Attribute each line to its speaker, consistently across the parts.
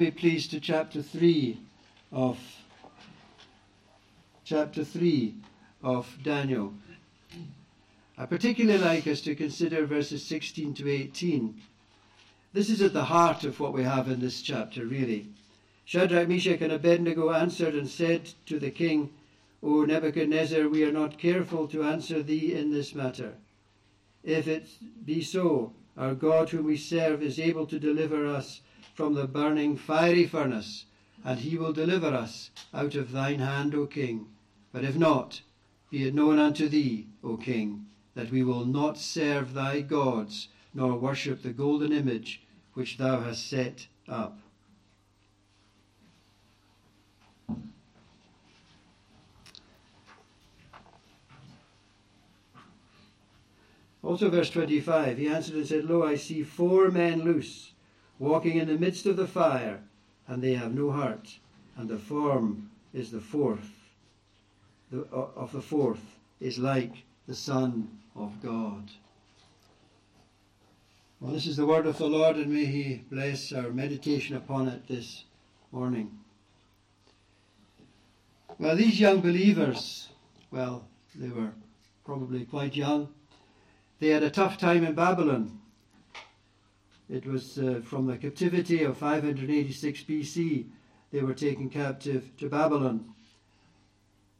Speaker 1: Be pleased to chapter 3 of chapter 3 of Daniel. I particularly like us to consider verses 16 to 18. This is at the heart of what we have in this chapter, really. Shadrach, Meshach, and Abednego answered and said to the king, O Nebuchadnezzar, we are not careful to answer thee in this matter. If it be so, our God whom we serve is able to deliver us from the burning fiery furnace, and he will deliver us out of thine hand, O king. But if not, be it known unto thee, O king, that we will not serve thy gods, nor worship the golden image which thou hast set up. Also, verse 25, he answered and said, Lo, I see four men loose walking in the midst of the fire, and they have no heart, and the form is the fourth the, of the fourth is like the Son of God. Well, this is the word of the Lord, and may He bless our meditation upon it this morning. Well, these young believers, well, they were probably quite young. They had a tough time in Babylon. It was uh, from the captivity of 586 BC, they were taken captive to Babylon.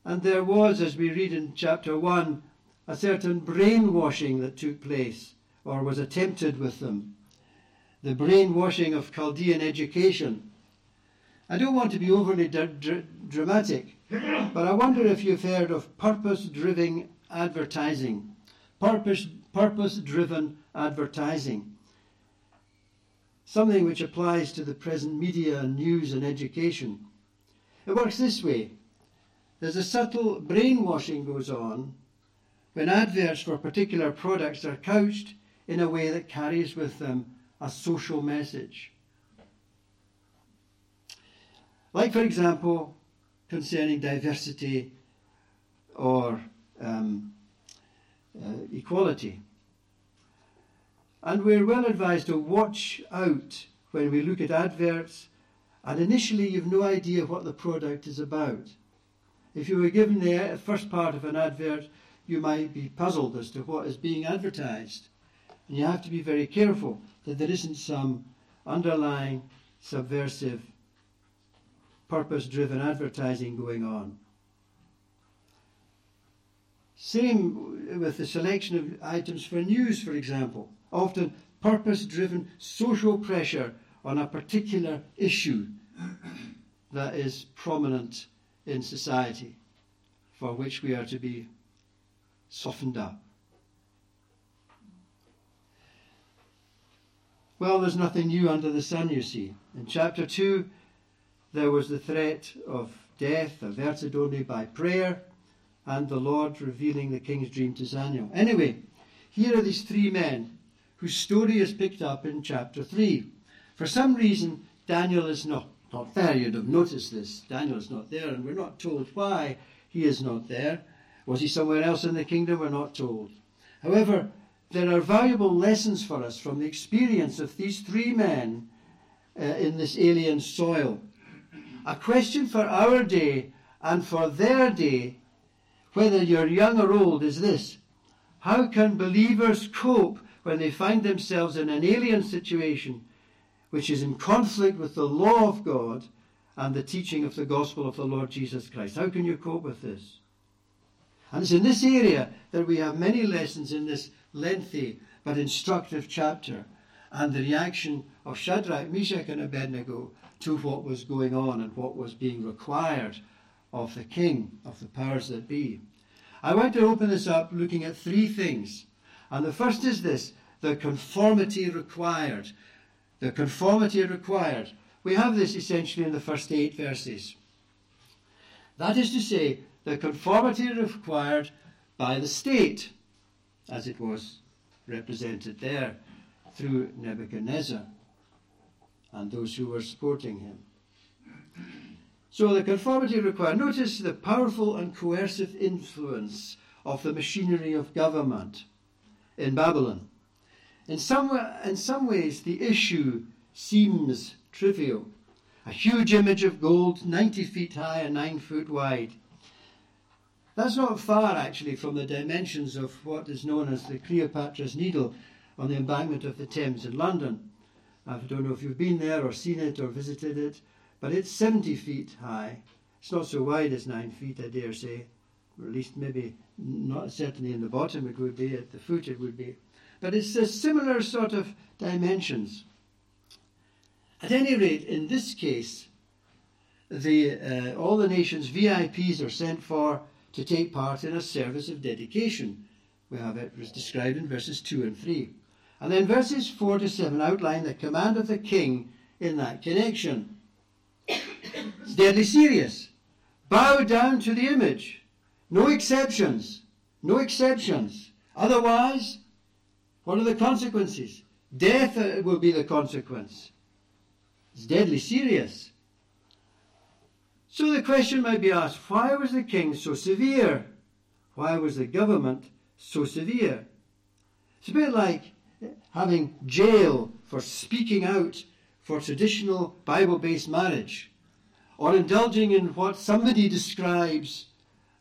Speaker 1: And there was, as we read in chapter 1, a certain brainwashing that took place, or was attempted with them. The brainwashing of Chaldean education. I don't want to be overly dr- dramatic, but I wonder if you've heard of purpose driven advertising. Purpose, purpose driven advertising something which applies to the present media news and education. It works this way. There's a subtle brainwashing goes on when adverts for particular products are couched in a way that carries with them a social message. Like, for example, concerning diversity or um, uh, equality. And we're well advised to watch out when we look at adverts, and initially you've no idea what the product is about. If you were given the uh, first part of an advert, you might be puzzled as to what is being advertised. And you have to be very careful that there isn't some underlying subversive, purpose driven advertising going on. Same with the selection of items for news, for example often purpose driven social pressure on a particular issue that is prominent in society, for which we are to be softened up. Well, there's nothing new under the sun, you see. In chapter 2, there was the threat of death averted only by prayer, and the Lord revealing the king's dream to Daniel. Anyway, here are these three men whose story is picked up in chapter 3. For some reason, Daniel is not, not there. You'd have noticed this. Daniel is not there, and we're not told why he is not there. Was he somewhere else in the kingdom? We're not told. However, there are valuable lessons for us from the experience of these three men uh, in this alien soil. A question for our day and for their day, whether you're young or old, is this How can believers cope when they find themselves in an alien situation which is in conflict with the law of God and the teaching of the gospel of the Lord Jesus Christ. How can you cope with this? And it's in this area that we have many lessons in this lengthy but instructive chapter and the reaction of Shadrach, Meshach, and Abednego to what was going on and what was being required of the king, of the powers that be. I want to open this up looking at three things and the first is this the conformity required. The conformity required. We have this essentially in the first eight verses. That is to say, the conformity required by the state, as it was represented there through Nebuchadnezzar and those who were supporting him. So the conformity required. Notice the powerful and coercive influence of the machinery of government in Babylon. In some, in some ways, the issue seems trivial. a huge image of gold, 90 feet high and 9 foot wide. That's not far, actually, from the dimensions of what is known as the Cleopatra's Needle on the embankment of the Thames in London. I don't know if you've been there or seen it or visited it, but it's 70 feet high. It's not so wide as 9 feet, I dare say, or at least maybe not certainly in the bottom it would be, at the foot it would be. But it's a similar sort of dimensions. At any rate, in this case, the, uh, all the nation's VIPs are sent for to take part in a service of dedication. We have it was described in verses 2 and 3. And then verses 4 to 7 outline the command of the king in that connection. It's deadly serious. Bow down to the image. No exceptions. No exceptions. Otherwise, what are the consequences? Death uh, will be the consequence. It's deadly serious. So the question might be asked why was the king so severe? Why was the government so severe? It's a bit like having jail for speaking out for traditional Bible based marriage or indulging in what somebody describes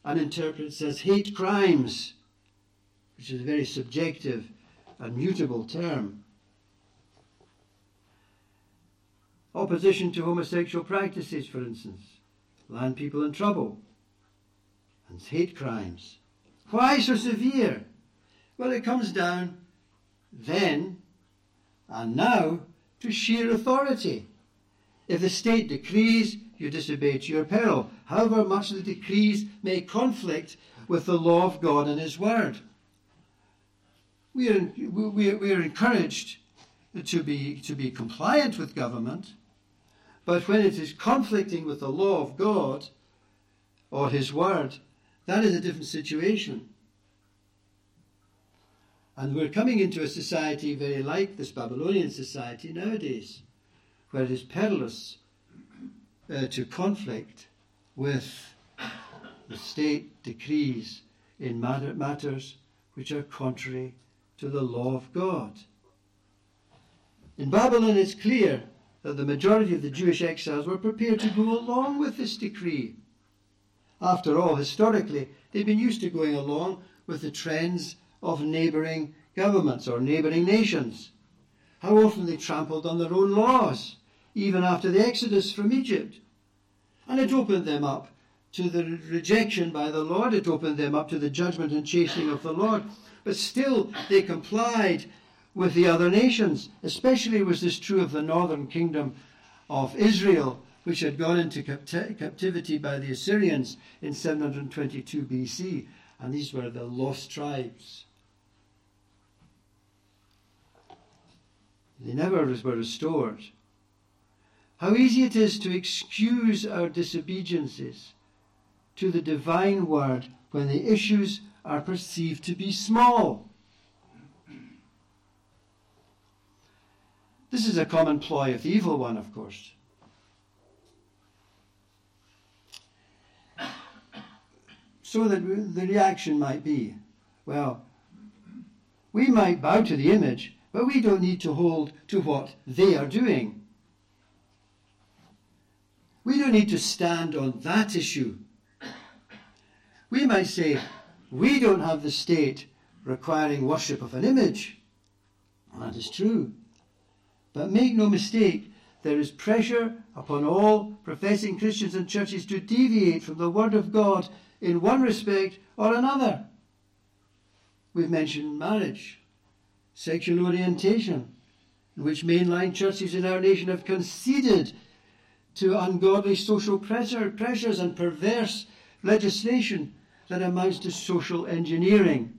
Speaker 1: and interprets as hate crimes, which is a very subjective and mutable term. Opposition to homosexual practices, for instance, land people in trouble, and hate crimes. Why so severe? Well, it comes down then and now to sheer authority. If the state decrees, you disobey to your peril, however much the decrees may conflict with the law of God and His Word. We are, we, we are encouraged to be, to be compliant with government, but when it is conflicting with the law of God or His Word, that is a different situation. And we're coming into a society very like this Babylonian society nowadays, where it is perilous uh, to conflict with the state decrees in matter, matters which are contrary to the law of God. In Babylon, it's clear that the majority of the Jewish exiles were prepared to go along with this decree. After all, historically, they've been used to going along with the trends of neighbouring governments or neighbouring nations. How often they trampled on their own laws, even after the exodus from Egypt. And it opened them up to the rejection by the Lord, it opened them up to the judgment and chastening of the Lord. But still, they complied with the other nations. Especially was this true of the northern kingdom of Israel, which had gone into captivity by the Assyrians in 722 BC. And these were the lost tribes. They never were restored. How easy it is to excuse our disobediences to the divine word when the issues are perceived to be small. This is a common ploy of the evil one, of course. So that the reaction might be, well, we might bow to the image, but we don't need to hold to what they are doing. We don't need to stand on that issue. We might say, we don't have the state requiring worship of an image. that is true. But make no mistake, there is pressure upon all professing Christians and churches to deviate from the Word of God in one respect or another. We've mentioned marriage, sexual orientation, in which mainline churches in our nation have conceded to ungodly social pressure, pressures and perverse legislation that amounts to social engineering,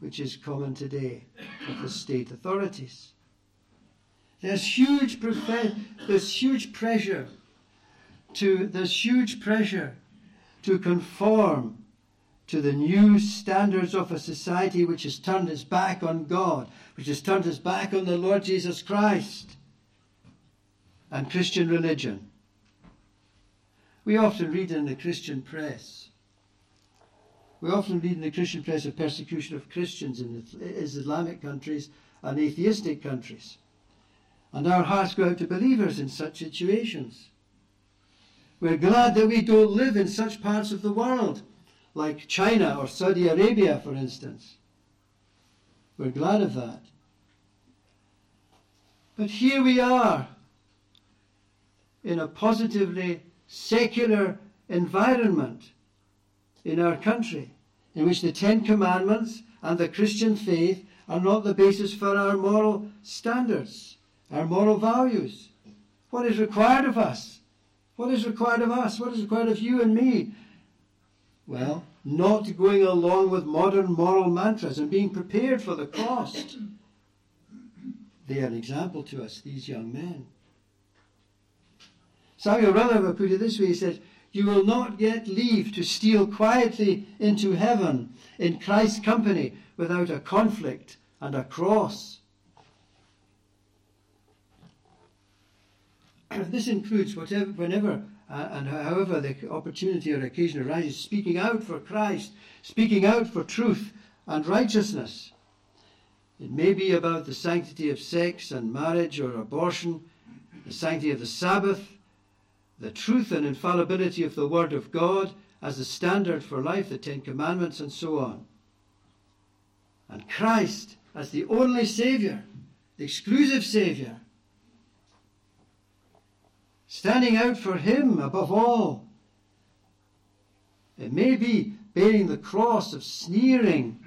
Speaker 1: which is common today with the state authorities. There's huge, there's huge pressure to there's huge pressure to conform to the new standards of a society which has turned its back on God, which has turned its back on the Lord Jesus Christ and Christian religion. We often read in the Christian press. We often read in the Christian press of persecution of Christians in Islamic countries and atheistic countries. And our hearts go out to believers in such situations. We're glad that we don't live in such parts of the world, like China or Saudi Arabia, for instance. We're glad of that. But here we are in a positively secular environment in our country, in which the Ten Commandments and the Christian faith are not the basis for our moral standards, our moral values. What is required of us? What is required of us? What is required of you and me? Well, not going along with modern moral mantras and being prepared for the cost. They are an example to us, these young men. Samuel Rutherford put it this way he said, You will not get leave to steal quietly into heaven in Christ's company without a conflict and a cross. this includes whatever, whenever uh, and however the opportunity or occasion arises, speaking out for Christ, speaking out for truth and righteousness. It may be about the sanctity of sex and marriage or abortion, the sanctity of the Sabbath, the truth and infallibility of the Word of God as the standard for life, the Ten Commandments, and so on. And Christ as the only Saviour, the exclusive Saviour, standing out for Him above all. It may be bearing the cross of sneering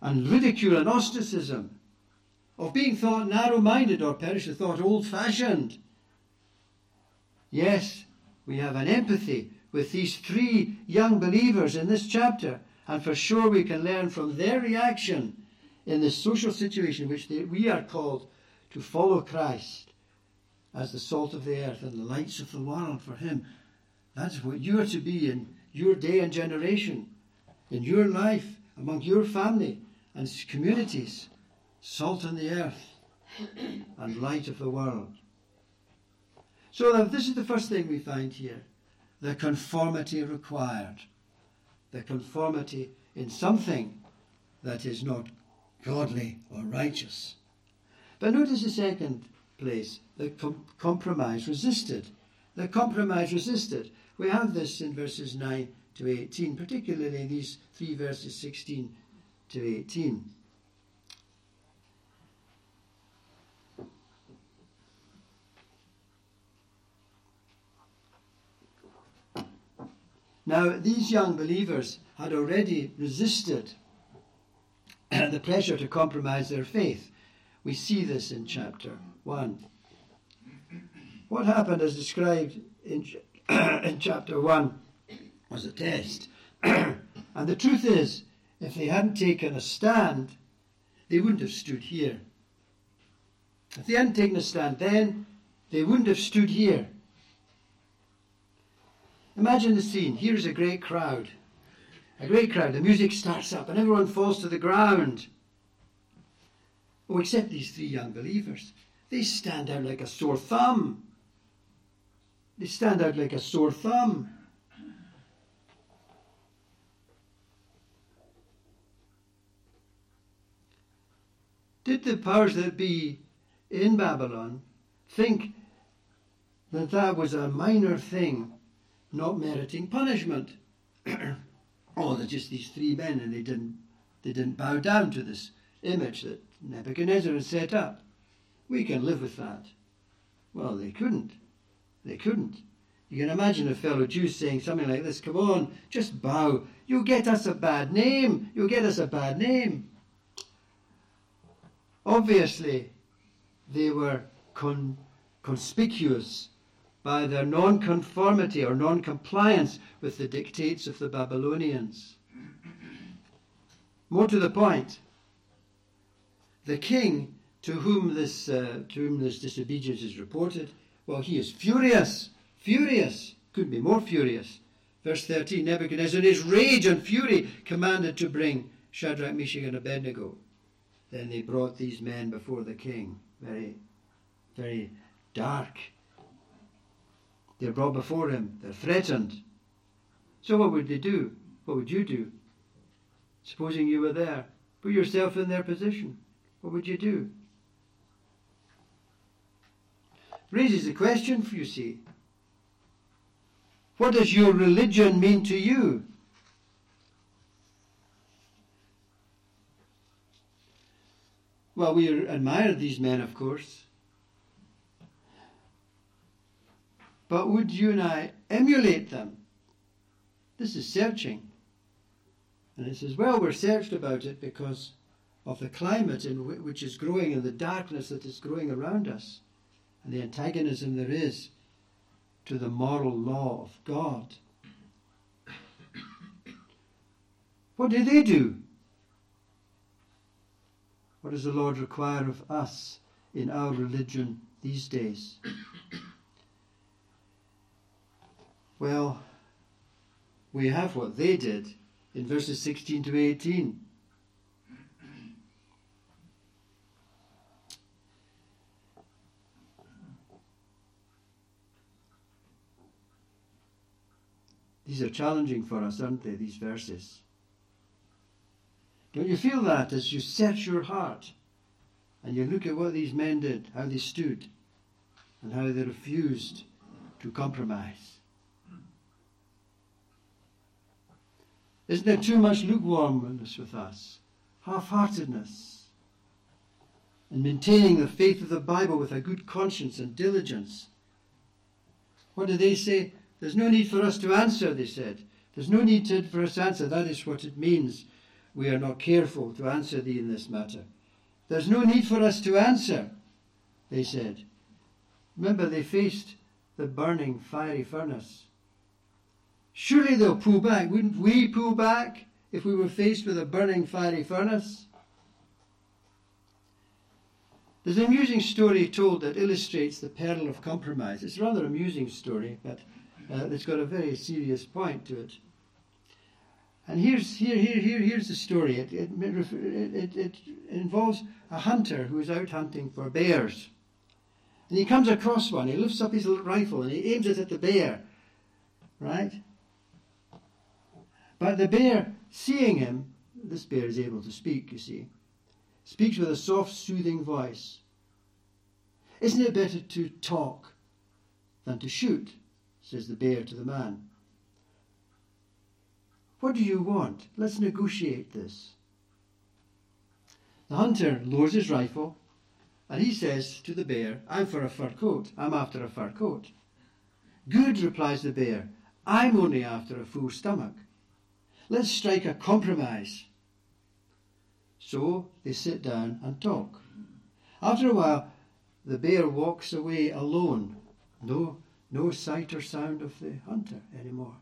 Speaker 1: and ridicule and ostracism, of being thought narrow minded or perish the thought old fashioned. Yes, we have an empathy with these three young believers in this chapter, and for sure we can learn from their reaction in the social situation in which they, we are called to follow Christ as the salt of the earth and the lights of the world for Him. That's what you are to be in your day and generation, in your life, among your family, and communities, salt in the earth and light of the world. So this is the first thing we find here the conformity required. The conformity in something that is not godly or righteous. But notice the second place the com- compromise resisted. The compromise resisted. We have this in verses 9 to 18, particularly these three verses 16 to 18. Now, these young believers had already resisted the pressure to compromise their faith. We see this in chapter 1. What happened as described in, in chapter 1 was a test. and the truth is, if they hadn't taken a stand, they wouldn't have stood here. If they hadn't taken a stand then, they wouldn't have stood here. Imagine the scene. Here's a great crowd. A great crowd. The music starts up and everyone falls to the ground. Oh, except these three young believers. They stand out like a sore thumb. They stand out like a sore thumb. Did the powers that be in Babylon think that that was a minor thing, not meriting punishment? oh, they're just these three men, and they didn't they didn't bow down to this image that Nebuchadnezzar had set up. We can live with that. Well, they couldn't. They couldn't. You can imagine a fellow Jew saying something like this Come on, just bow. You'll get us a bad name. You'll get us a bad name. Obviously, they were con- conspicuous by their non-conformity or non-compliance with the dictates of the Babylonians. More to the point, the king to whom this, uh, to whom this disobedience is reported, well, he is furious, furious, couldn't be more furious. Verse 13, Nebuchadnezzar in his rage and fury commanded to bring Shadrach, Meshach and Abednego. Then they brought these men before the king. Very, very dark. They're brought before him. They're threatened. So what would they do? What would you do? Supposing you were there. Put yourself in their position. What would you do? raises a question you, see. What does your religion mean to you? Well, we admire these men, of course. But would you and I emulate them? This is searching. And it says, well, we're searched about it because of the climate in w- which is growing and the darkness that is growing around us and the antagonism there is to the moral law of God. What do they do? What does the Lord require of us in our religion these days? Well, we have what they did in verses 16 to 18. These are challenging for us, aren't they, these verses? Don't you feel that as you search your heart and you look at what these men did, how they stood, and how they refused to compromise? Isn't there too much lukewarmness with us? Half heartedness? And maintaining the faith of the Bible with a good conscience and diligence. What do they say? There's no need for us to answer, they said. There's no need to, for us to answer. That is what it means. We are not careful to answer thee in this matter. There's no need for us to answer, they said. Remember, they faced the burning fiery furnace. Surely they'll pull back. Wouldn't we pull back if we were faced with a burning fiery furnace? There's an amusing story told that illustrates the peril of compromise. It's a rather amusing story, but uh, it's got a very serious point to it. And here's here here here here's the story. It it, it, it involves a hunter who is out hunting for bears, and he comes across one. He lifts up his rifle and he aims it at the bear, right? But the bear, seeing him, this bear is able to speak, you see, speaks with a soft, soothing voice. Isn't it better to talk than to shoot? says the bear to the man. What do you want? Let's negotiate this. The hunter lowers his rifle and he says to the bear, I'm for a fur coat. I'm after a fur coat. Good, replies the bear. I'm only after a full stomach. Let's strike a compromise. So they sit down and talk. After a while, the bear walks away alone. No, no sight or sound of the hunter anymore.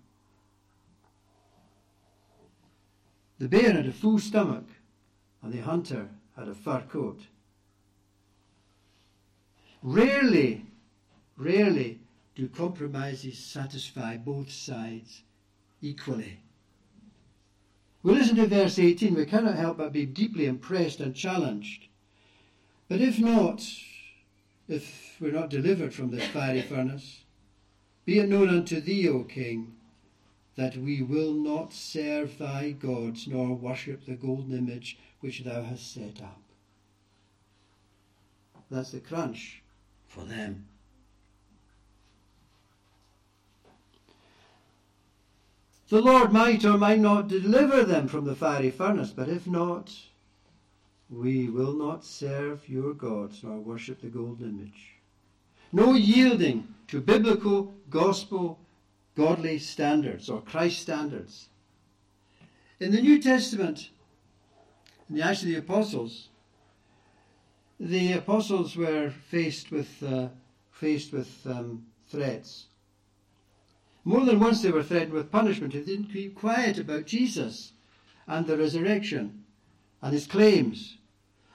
Speaker 1: The bear had a full stomach, and the hunter had a fur coat. Rarely, rarely do compromises satisfy both sides equally. We listen to verse 18, we cannot help but be deeply impressed and challenged. But if not, if we're not delivered from this fiery furnace, be it known unto thee, O King, that we will not serve thy gods, nor worship the golden image which thou hast set up. That's the crunch for them. The Lord might or might not deliver them from the fiery furnace, but if not, we will not serve your gods nor worship the golden image. No yielding to biblical, gospel, godly standards or Christ standards. In the New Testament, in the Acts of the Apostles, the apostles were faced with uh, faced with um, threats. More than once they were threatened with punishment if they didn't keep quiet about Jesus and the resurrection and his claims.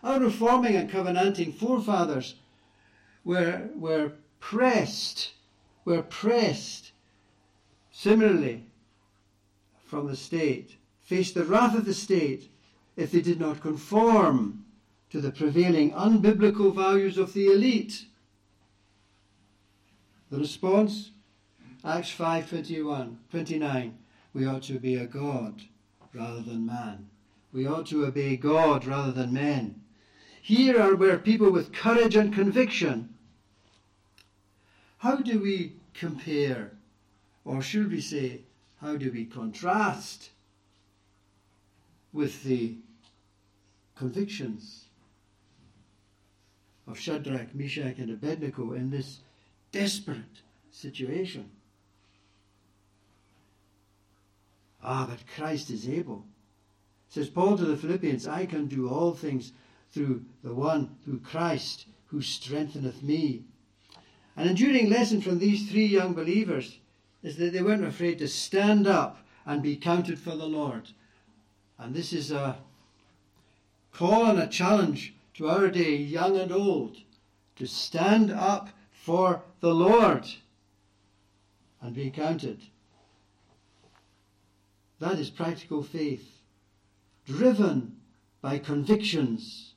Speaker 1: Our reforming and covenanting forefathers were, were pressed, were pressed similarly from the state, faced the wrath of the state if they did not conform to the prevailing unbiblical values of the elite. The response Acts 5:21, 29. We ought to be a God rather than man. We ought to obey God rather than men. Here are where people with courage and conviction how do we compare, or should we say, how do we contrast with the convictions of Shadrach, Meshach, and Abednego in this desperate situation? Ah, but Christ is able. Says Paul to the Philippians, I can do all things through the one, through Christ, who strengtheneth me. An enduring lesson from these three young believers is that they weren't afraid to stand up and be counted for the Lord. And this is a call and a challenge to our day, young and old, to stand up for the Lord and be counted. That is practical faith, driven by convictions.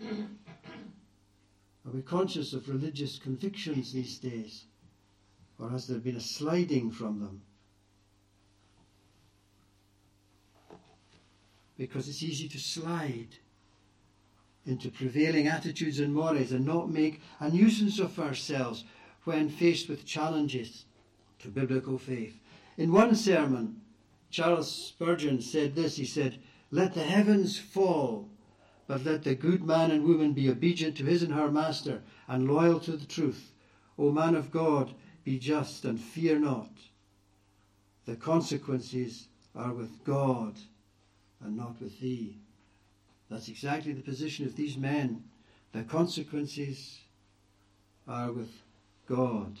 Speaker 1: Are we conscious of religious convictions these days? Or has there been a sliding from them? Because it's easy to slide into prevailing attitudes and mores and not make a nuisance of ourselves when faced with challenges to biblical faith. In one sermon, Charles Spurgeon said this He said, Let the heavens fall, but let the good man and woman be obedient to his and her master and loyal to the truth. O man of God, be just and fear not. The consequences are with God and not with thee. That's exactly the position of these men. The consequences are with God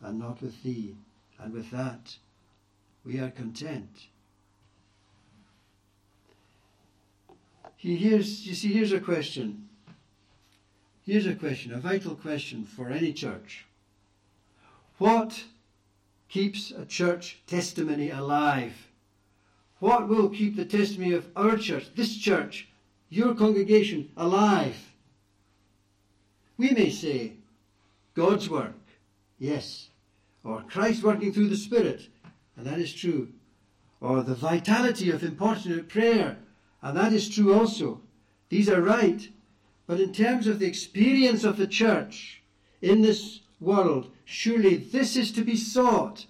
Speaker 1: and not with thee. And with that, we are content. Here's, you see, here's a question. Here's a question, a vital question for any church. What keeps a church testimony alive? What will keep the testimony of our church, this church, your congregation, alive? We may say, God's work, yes, or Christ working through the Spirit, and that is true, or the vitality of importunate prayer, and that is true also. These are right. But in terms of the experience of the church in this world, surely this is to be sought.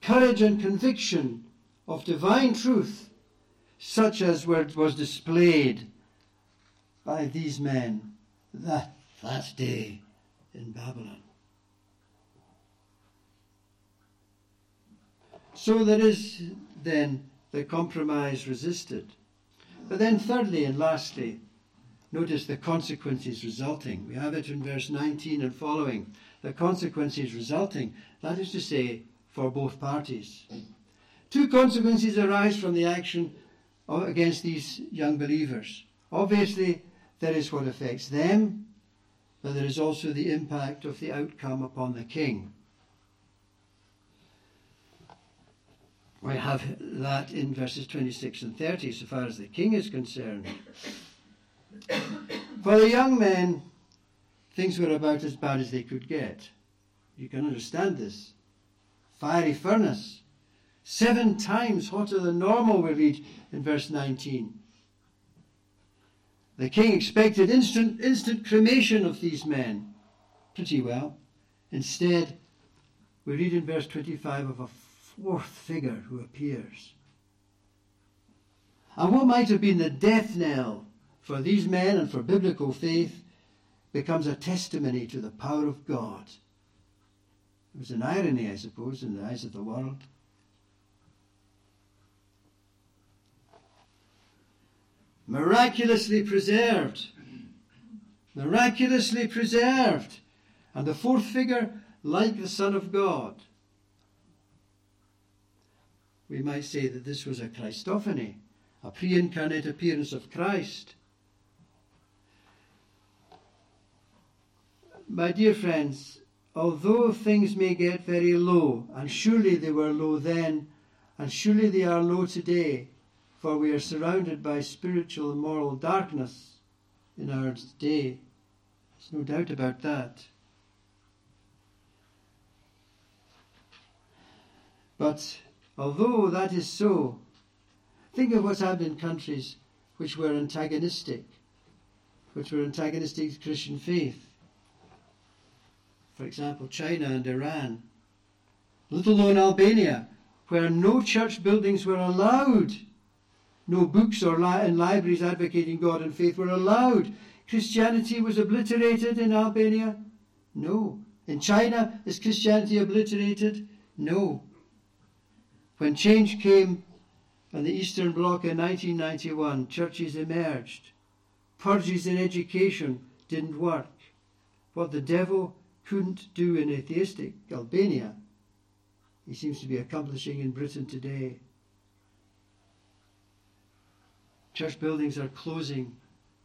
Speaker 1: Courage and conviction of divine truth, such as was displayed by these men that, that day in Babylon. So there is then the compromise resisted. But then, thirdly and lastly, notice the consequences resulting. We have it in verse 19 and following. The consequences resulting, that is to say, for both parties. Two consequences arise from the action against these young believers. Obviously, there is what affects them, but there is also the impact of the outcome upon the king. We have that in verses 26 and 30 so far as the king is concerned. For the young men, things were about as bad as they could get. You can understand this. Fiery furnace, seven times hotter than normal, we read in verse 19. The king expected instant, instant cremation of these men. Pretty well. Instead, we read in verse 25 of a fourth figure who appears. And what might have been the death knell for these men and for biblical faith becomes a testimony to the power of God. It was an irony, I suppose, in the eyes of the world. Miraculously preserved. Miraculously preserved. And the fourth figure, like the Son of God we might say that this was a Christophany, a pre incarnate appearance of Christ. My dear friends, although things may get very low, and surely they were low then, and surely they are low today, for we are surrounded by spiritual and moral darkness in our day. There's no doubt about that. But Although that is so, think of what's happened in countries which were antagonistic, which were antagonistic to Christian faith. for example, China and Iran. Little known Albania, where no church buildings were allowed. No books or li- in libraries advocating God and faith were allowed. Christianity was obliterated in Albania? No. In China, is Christianity obliterated? No. When change came in the Eastern Bloc in 1991, churches emerged. Purges in education didn't work. What the devil couldn't do in atheistic Albania, he seems to be accomplishing in Britain today. Church buildings are closing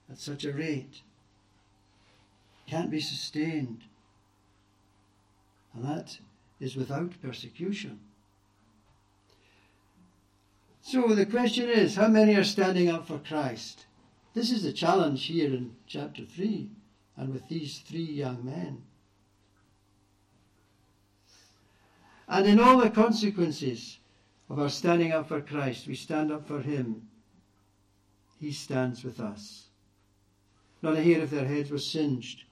Speaker 1: at such a rate. Can't be sustained. And that is without persecution. So the question is how many are standing up for Christ? This is the challenge here in chapter 3 and with these three young men. And in all the consequences of our standing up for Christ, we stand up for Him. He stands with us. Not a hair of their heads was singed.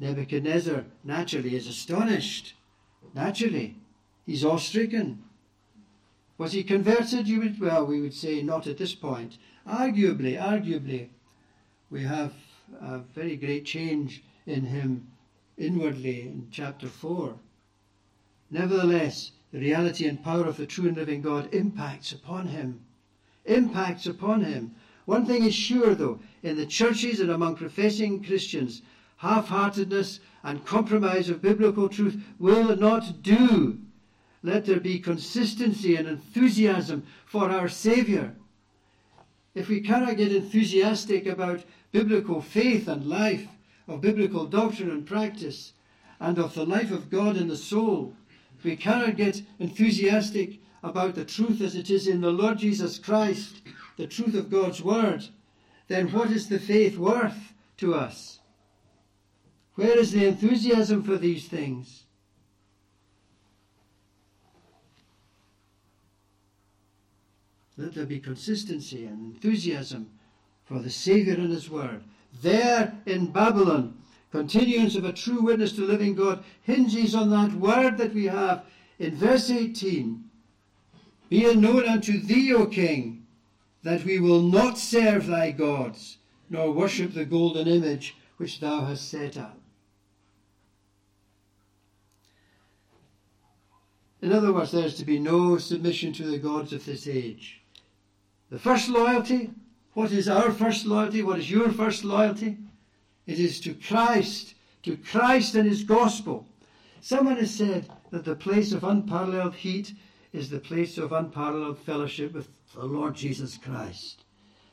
Speaker 1: Nebuchadnezzar naturally is astonished. Naturally. He's awe-stricken. Was he converted? You would, well, we would say not at this point. Arguably, arguably, we have a very great change in him inwardly in chapter 4. Nevertheless, the reality and power of the true and living God impacts upon him. Impacts upon him. One thing is sure, though, in the churches and among professing Christians, half heartedness and compromise of biblical truth will not do. Let there be consistency and enthusiasm for our Saviour. If we cannot get enthusiastic about biblical faith and life, of biblical doctrine and practice, and of the life of God in the soul, if we cannot get enthusiastic about the truth as it is in the Lord Jesus Christ, the truth of God's Word, then what is the faith worth to us? Where is the enthusiasm for these things? Let there be consistency and enthusiasm for the Saviour and His Word. There in Babylon, continuance of a true witness to living God hinges on that word that we have in verse 18 Be it known unto thee, O King, that we will not serve thy gods, nor worship the golden image which thou hast set up. In other words, there is to be no submission to the gods of this age. The first loyalty, what is our first loyalty? What is your first loyalty? It is to Christ, to Christ and His gospel. Someone has said that the place of unparalleled heat is the place of unparalleled fellowship with the Lord Jesus Christ.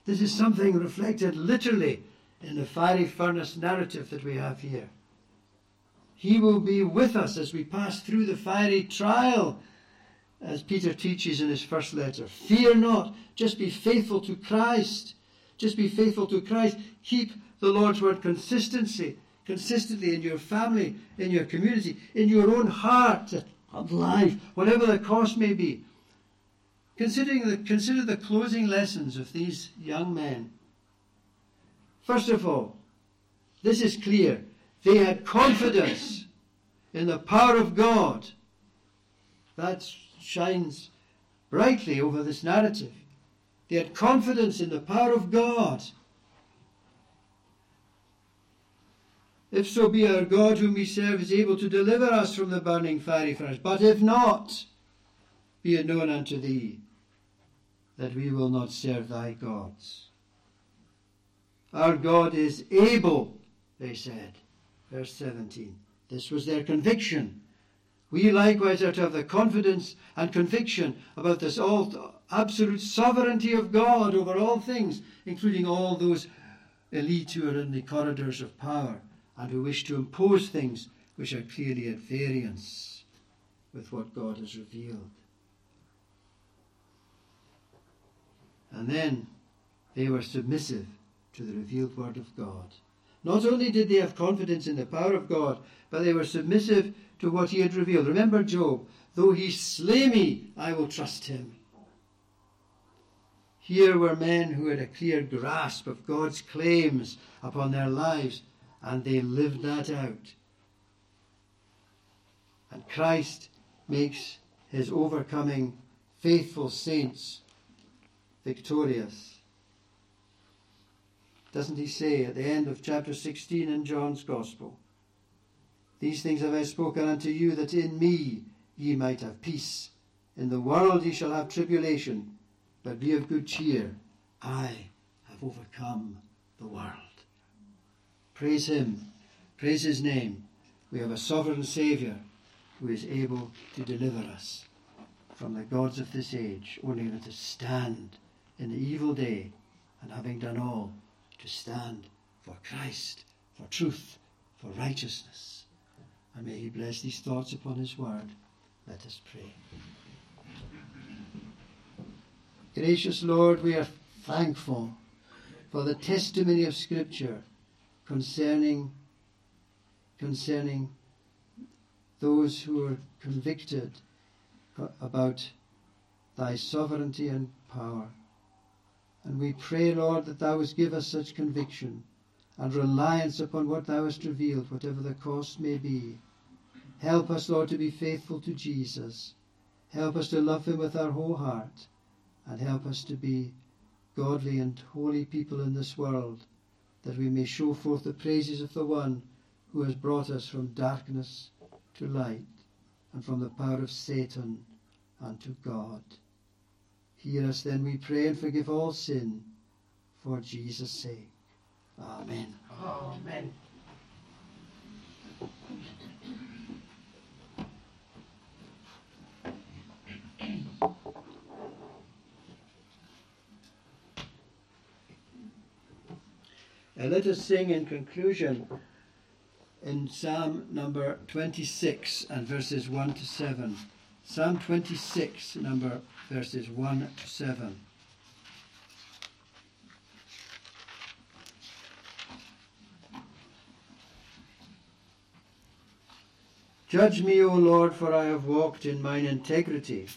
Speaker 1: This is something reflected literally in the fiery furnace narrative that we have here. He will be with us as we pass through the fiery trial, as Peter teaches in his first letter. Fear not, just be faithful to Christ. Just be faithful to Christ. Keep the Lord's word consistency, consistently in your family, in your community, in your own heart of life, whatever the cost may be. Considering the, consider the closing lessons of these young men. First of all, this is clear. They had confidence in the power of God. That shines brightly over this narrative. They had confidence in the power of God. If so be our God whom we serve is able to deliver us from the burning fiery furnace. But if not, be it known unto thee that we will not serve thy gods. Our God is able, they said. Verse 17. This was their conviction. We likewise are to have the confidence and conviction about this all absolute sovereignty of God over all things, including all those elite who are in the corridors of power and who wish to impose things which are clearly at variance with what God has revealed. And then they were submissive to the revealed word of God. Not only did they have confidence in the power of God, but they were submissive to what he had revealed. Remember Job, though he slay me, I will trust him. Here were men who had a clear grasp of God's claims upon their lives and they lived that out. And Christ makes his overcoming faithful saints victorious. Doesn't he say at the end of chapter 16 in John's Gospel, These things have I spoken unto you, that in me ye might have peace. In the world ye shall have tribulation, but be of good cheer. I have overcome the world. Praise him. Praise his name. We have a sovereign Saviour who is able to deliver us from the gods of this age, only to stand in the evil day, and having done all, to stand for Christ, for truth, for righteousness. And may He bless these thoughts upon His word. Let us pray. Gracious Lord, we are thankful for the testimony of Scripture concerning concerning those who are convicted about thy sovereignty and power. And we pray, Lord, that thou wouldst give us such conviction and reliance upon what thou hast revealed, whatever the cost may be. Help us, Lord, to be faithful to Jesus. Help us to love him with our whole heart. And help us to be godly and holy people in this world, that we may show forth the praises of the one who has brought us from darkness to light and from the power of Satan unto God. Hear us then, we pray, and forgive all sin for Jesus' sake. Amen.
Speaker 2: Amen.
Speaker 1: And let us sing in conclusion in Psalm number 26 and verses 1 to 7. Psalm 26, number verses 1 to 7. Judge me, O Lord, for I have walked in mine integrity.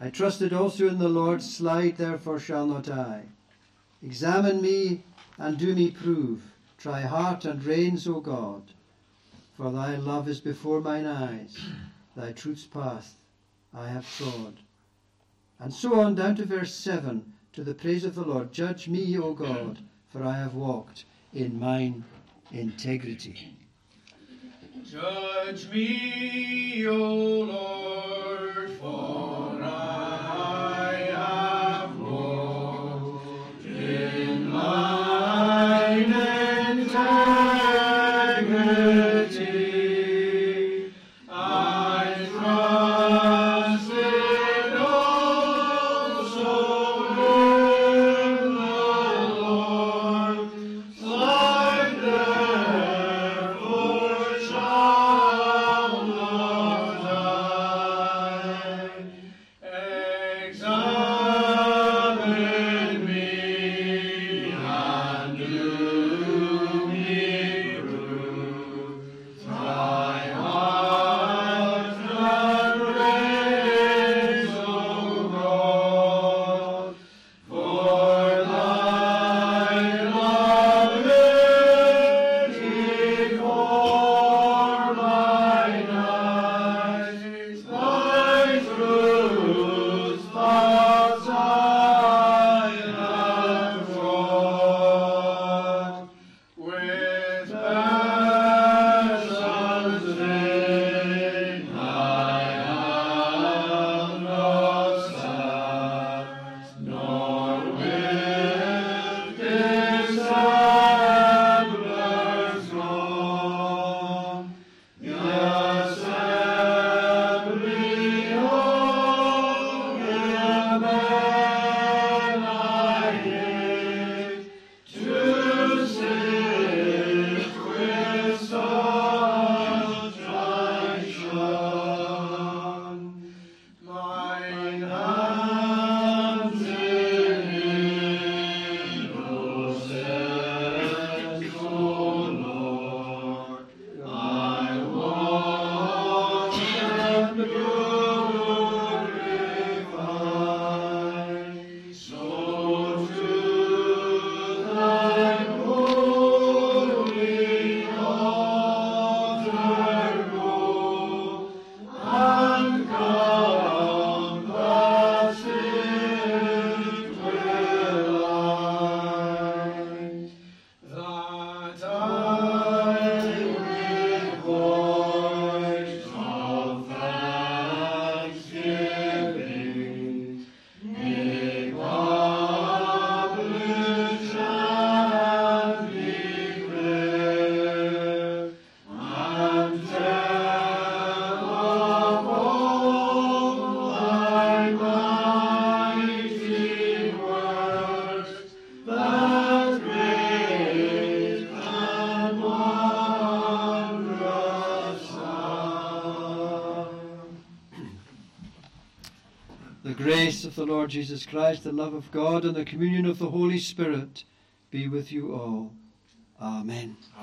Speaker 1: I trusted also in the Lord, slide therefore shall not I. Examine me and do me prove. Try heart and reins, O God. For thy love is before mine eyes, thy truth's path I have trod. And so on down to verse 7 to the praise of the Lord. Judge me, O God, for I have walked in mine integrity.
Speaker 2: Judge me, O Lord, for
Speaker 1: of the Lord Jesus Christ, the love of God, and the communion of the Holy Spirit be with you all. Amen.
Speaker 2: Amen.